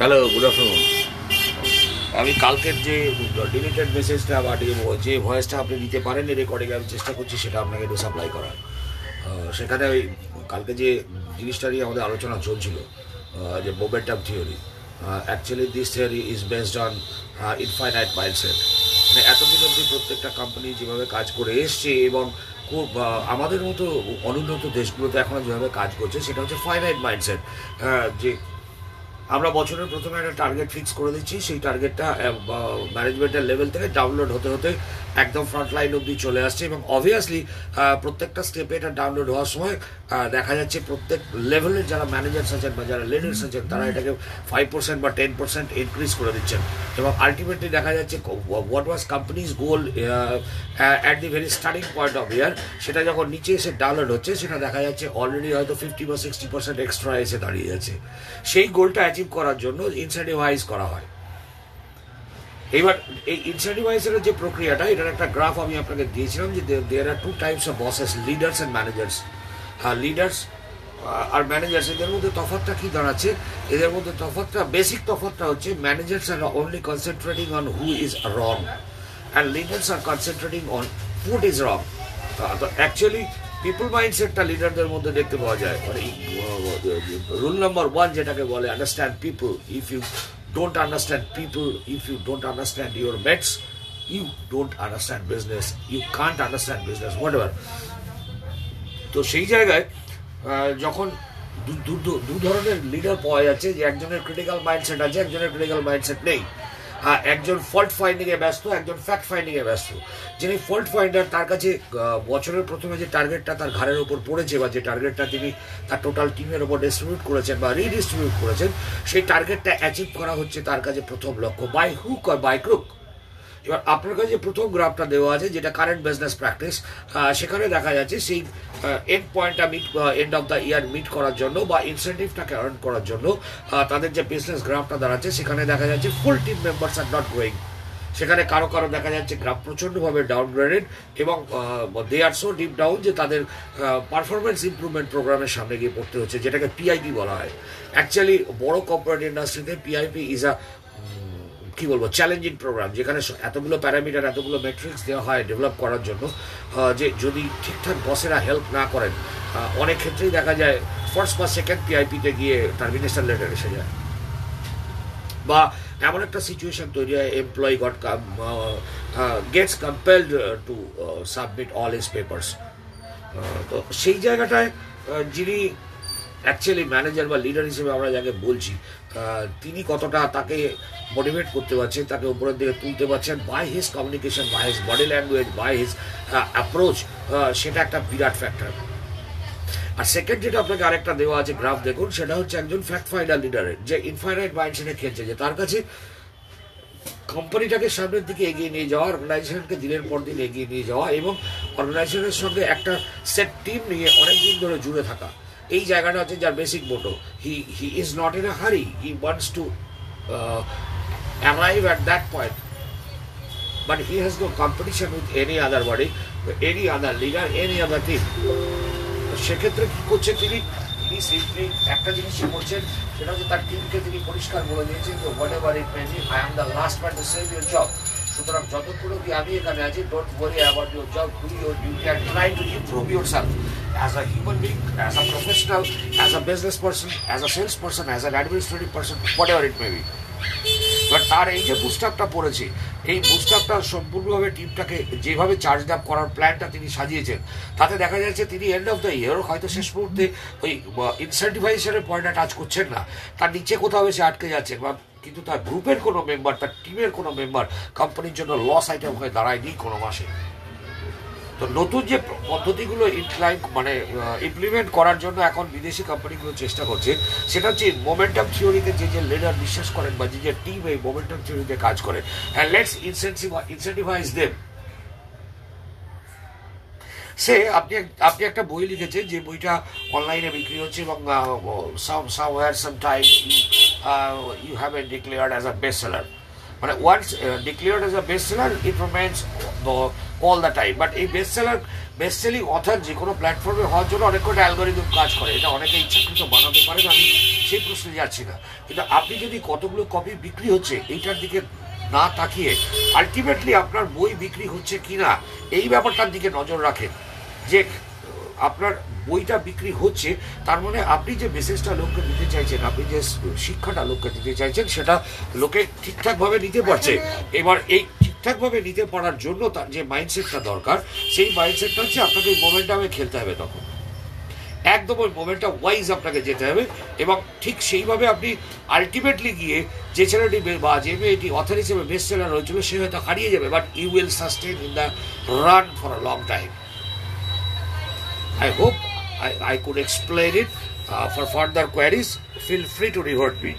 Hello good afternoon আমি কালকের যে ডিলিটেড মেসেজটা বা যে ভয়েসটা আপনি দিতে পারেন রেকর্ডিং আমি চেষ্টা করছি সেটা আপনাকে একটু সাপ্লাই করার সেখানে ওই কালকে যে জিনিসটা নিয়ে আমাদের আলোচনা চলছিল যে momentum theory actually this theory is based on infinite mindset মানে এতদিন অবধি প্রত্যেকটা কোম্পানি যেভাবে কাজ করে এসছে এবং খুব আমাদের মতো অনুন্নত দেশগুলোতে এখনও যেভাবে কাজ করছে, সেটা হচ্ছে ফাইনাইট মাইন্ডসেট যে আমরা বছরের প্রথমে একটা টার্গেট ফিক্স করে দিচ্ছি। সেই টার্গেটটা ম্যানেজমেন্টের লেভেল থেকে ডাউনলোড হতে হতে একদম ফ্রন্ট লাইন অব্দি চলে আসছে এবং অবভিয়াসলি প্রত্যেকটা স্টেপে এটা ডাউনলোড হওয়ার সময় দেখা যাচ্ছে প্রত্যেক লেভেলের যারা ম্যানেজার্স আছেন বা যারা লিডার্স আছেন, তারা এটাকে ফাইভ পার্সেন্ট বা টেন পার্সেন্ট ইনক্রিজ করে দিচ্ছেন। এবং আলটিমেটলি দেখা যাচ্ছে what was companies goal at the very starting point of year সেটা যখন নিচে এসে ডাউনলোড হচ্ছে, সেটা দেখা যাচ্ছে অলরেডি হয়তো ফিফটি বা সিক্সটি পার্সেন্ট এক্সট্রা এসে দাঁড়িয়ে যাচ্ছে সেই গোলটা অ্যাচিভ করার জন্য ইনসেন্টিভাইজ করা হয়। এবার এই ইনসেন্টিভাইজের যে প্রক্রিয়াটা, এটার একটা গ্রাফ আমি আপনাকে দিয়েছিলাম যে there are two types of bosses leaders and managers হ্যাঁ লিডার্স আর ম্যানেজার্স এদের মধ্যে তফাৎটা কি দাঁড়াচ্ছে? এদের মধ্যে তফাৎটা বেসিক তফাৎটা হচ্ছে managers are only concentrating on who is wrong and leaders are concentrating on food is wrong তো অ্যাকচুয়ালি পিপল মাইন্ডসেটটা লিডারদের মধ্যে দেখতে পাওয়া যায়। মানে রুল নাম্বার ওয়ান যেটাকে বলে understand people if you don't understand people, if you don't understand your mates, you don't understand business. You can't understand business, whatever. তো সেই জায়গায় যখন দু- ধরনের লিডার পাওয়া যাচ্ছে যে একজনের ক্রিটিক্যাল মাইন্ডসেট আছে একজনের ক্রিটিক্যাল মাইন্ডসেট নেই হ্যাঁ একজন ফল্ট ফাইন্ডিং এ ব্যস্ত, একজন ফ্যাক্ট এ ব্যস্ত। যিনি ফল্ট ফাইন্ডার তার কাছে বছরের প্রথমে যে টার্গেটটা তার ঘাড়ের উপর পড়েছে বা যে টার্গেটটা তিনি তার টোটাল টিমের উপর ডিস্ট্রিবিউট করেছেন বা রিডিস্ট্রিবিউট করেছেন, সেই টার্গেটটা অ্যাচিভ করা হচ্ছে তার কাছে প্রথম লক্ষ্য। By hook or by crook এবার আপনার কাছে প্রথম গ্রাফটা দেওয়া আছে, যেটা কারেন্ট বিজনেস প্র্যাকটিস সেখানে দেখা যাচ্ছে সেই এন্ড পয়েন্টটা meet end of the year meet করার জন্য বা ইনসেন্টিভটাকে আর্ন করার জন্য তাদের যে বিজনেস গ্রাফটা দাঁড়াচ্ছে, সেখানে দেখা যাচ্ছে full team members are not growing সেখানে কারও কারও দেখা যাচ্ছে গ্রাফ প্রচণ্ডভাবে ডাউনগ্রেডেড এবং they are so deep down যে তাদের পারফরমেন্স ইমপ্রুভমেন্ট প্রোগ্রামের সামনে গিয়ে পড়তে হচ্ছে, যেটাকে পিআইপি বলা হয়। অ্যাকচুয়ালি বড় কর্পোরেট ইন্ডাস্ট্রিতে পিআইপি ইজ আ কি বলব চ্যালেঞ্জিং প্রোগ্রাম যেখানে এতগুলো প্যারামিটার এতগুলো মেট্রিক্স দেওয়া হয় ডেভেলপ করার জন্য যে যদি ঠিকঠাক বসেরা হেল্প না করেন অনেক ক্ষেত্রেই দেখা যায় ফার্স্ট বা সেকেন্ড পিআইপিতে গিয়ে টার্মিনেশন লেটার এসে যায়। বা এমন একটা সিচুয়েশন তৈরি হয় employee got come gets compelled to submit all his papers তো সেই জায়গাটায় যিনি অ্যাকচুয়ালি ম্যানেজার বা লিডার হিসেবে আমরা যাকে বলছি তিনি কতটা তাকে মোটিভেট করতে পারছেন, তাকে উপরের দিকে তুলতে পারছেন by his communication by his body language by his approach সেটা একটা বিরাট ফ্যাক্টর আর সেকেন্ড যেটা আপনাকে আরেকটা দেওয়া আছে গ্রাফ দেখুন, সেটা হচ্ছে একজন ফ্যাক্ট ফাইন্ডার লিডারের যে ইনফাইনাইট মাইন্ডসেটে খেলছে, যে তার কাছে কোম্পানিটাকে সামনের দিকে এগিয়ে নিয়ে যাওয়া অর্গানাইজেশনকে দিনের পর দিন এগিয়ে নিয়ে যাওয়া এবং অর্গানাইজেশনের সঙ্গে একটা সেট টিম নিয়ে অনেক দিন ধরে জুড়ে থাকা এই জায়গাটা হচ্ছে যার basic motto he he is not in a hurry he wants to arrive at that point but he has no competition with any other body, any other leader, any other team. সেক্ষেত্রে কি করছে তিনি? তিনি simply একটা জিনিসই করছেন সেটা হচ্ছে তার টিমকে তিনি পরিষ্কার বলে দিয়েছেন যে whatever it may I am the last man to save your job সুতরাং যতক্ষণ অব্দি আমি এখানে আছি don't worry about your job do your duty and try to improve yourself as a human being as a professional as a business person as a sales person as an administrative person whatever it may be এবার তার এই যে বুস্টারটা পড়েছে, এই বুস্টারটা সম্পূর্ণভাবে টিমটাকে যেভাবে charge up করার প্ল্যানটা তিনি সাজিয়েছেন, তাতে দেখা যাচ্ছে তিনি এন্ড অফ দ্য ইয়ার হয়তো শেষ মুহূর্তে ওই ইনসেন্টিভাইজেশনের পয়েন্টটা টাচ করছেন না। তার নিচে কোথাও এসে আটকে যাচ্ছে, বা কিন্তু তার গ্রুপের কোনো মেম্বার তার টিমের কোনো মেম্বার কোম্পানির জন্য লস আইটেম হয়ে দাঁড়ায়নি কোনো মাসে। তো নতুন যে পদ্ধতিগুলো ইনক্লাইন মানে ইমপ্লিমেন্ট করার জন্য এখন বিদেশি কোম্পানিগুলো চেষ্টা করছে, সেটা হচ্ছে মোমেন্টাম থিওরিতে যে যে লিডার বিশ্বাস করেন বা যে যে টিম এই মোমেন্টাম থিওরিতে কাজ করে হ্যাঁ let's incentive incentivize them say, আপনি আপনি একটা বই লিখেছেন যে বইটা অনলাইনে বিক্রি হচ্ছে এবং some some time you have a declared as a best seller মানে once declared as a best seller it remains all the time but এই best seller best selling author যে কোনো প্ল্যাটফর্মে হওয়ার জন্য অনেক কটা অ্যালগোরিদম কাজ করে। এটা অনেকে ইচ্ছাকৃত বানাতে পারেন আমি সেই প্রশ্নে যাচ্ছি না। কিন্তু আপনি যদি কতগুলো কপি বিক্রি হচ্ছে, এইটার দিকে না তাকিয়ে আলটিমেটলি আপনার বই বিক্রি হচ্ছে কিনা, এই ব্যাপারটার দিকে নজর রাখেন। যে, আপনার বইটা বিক্রি হচ্ছে, তার মানে আপনি যে মেসেজটা লোককে দিতে চাইছেন, আপনি যে শিক্ষাটা লোককে দিতে চাইছেন, সেটা লোকে ঠিকঠাকভাবে নিতে পারছে। এবার এই ঠিকঠাকভাবে নিতে পারার জন্য তার যে মাইন্ডসেটটা দরকার সেই মাইন্ডসেটটা হচ্ছে আপনাকে ওই মোমেন্টামে খেলতে হবে তখন একদম ওই মোমেন্টটা ওয়াইজ আপনাকে যেতে হবে এবং ঠিক সেইভাবে আপনি আলটিমেটলি গিয়ে যে ছেলেটি বে- যে মেয়েটি অথর হিসেবে বেস্ট সেলার হয়েছিল সে হয়তো হারিয়ে যাবে but you will sustain in the run for a long time I hope I could explain it. Uh, for further queries, feel free to revert me.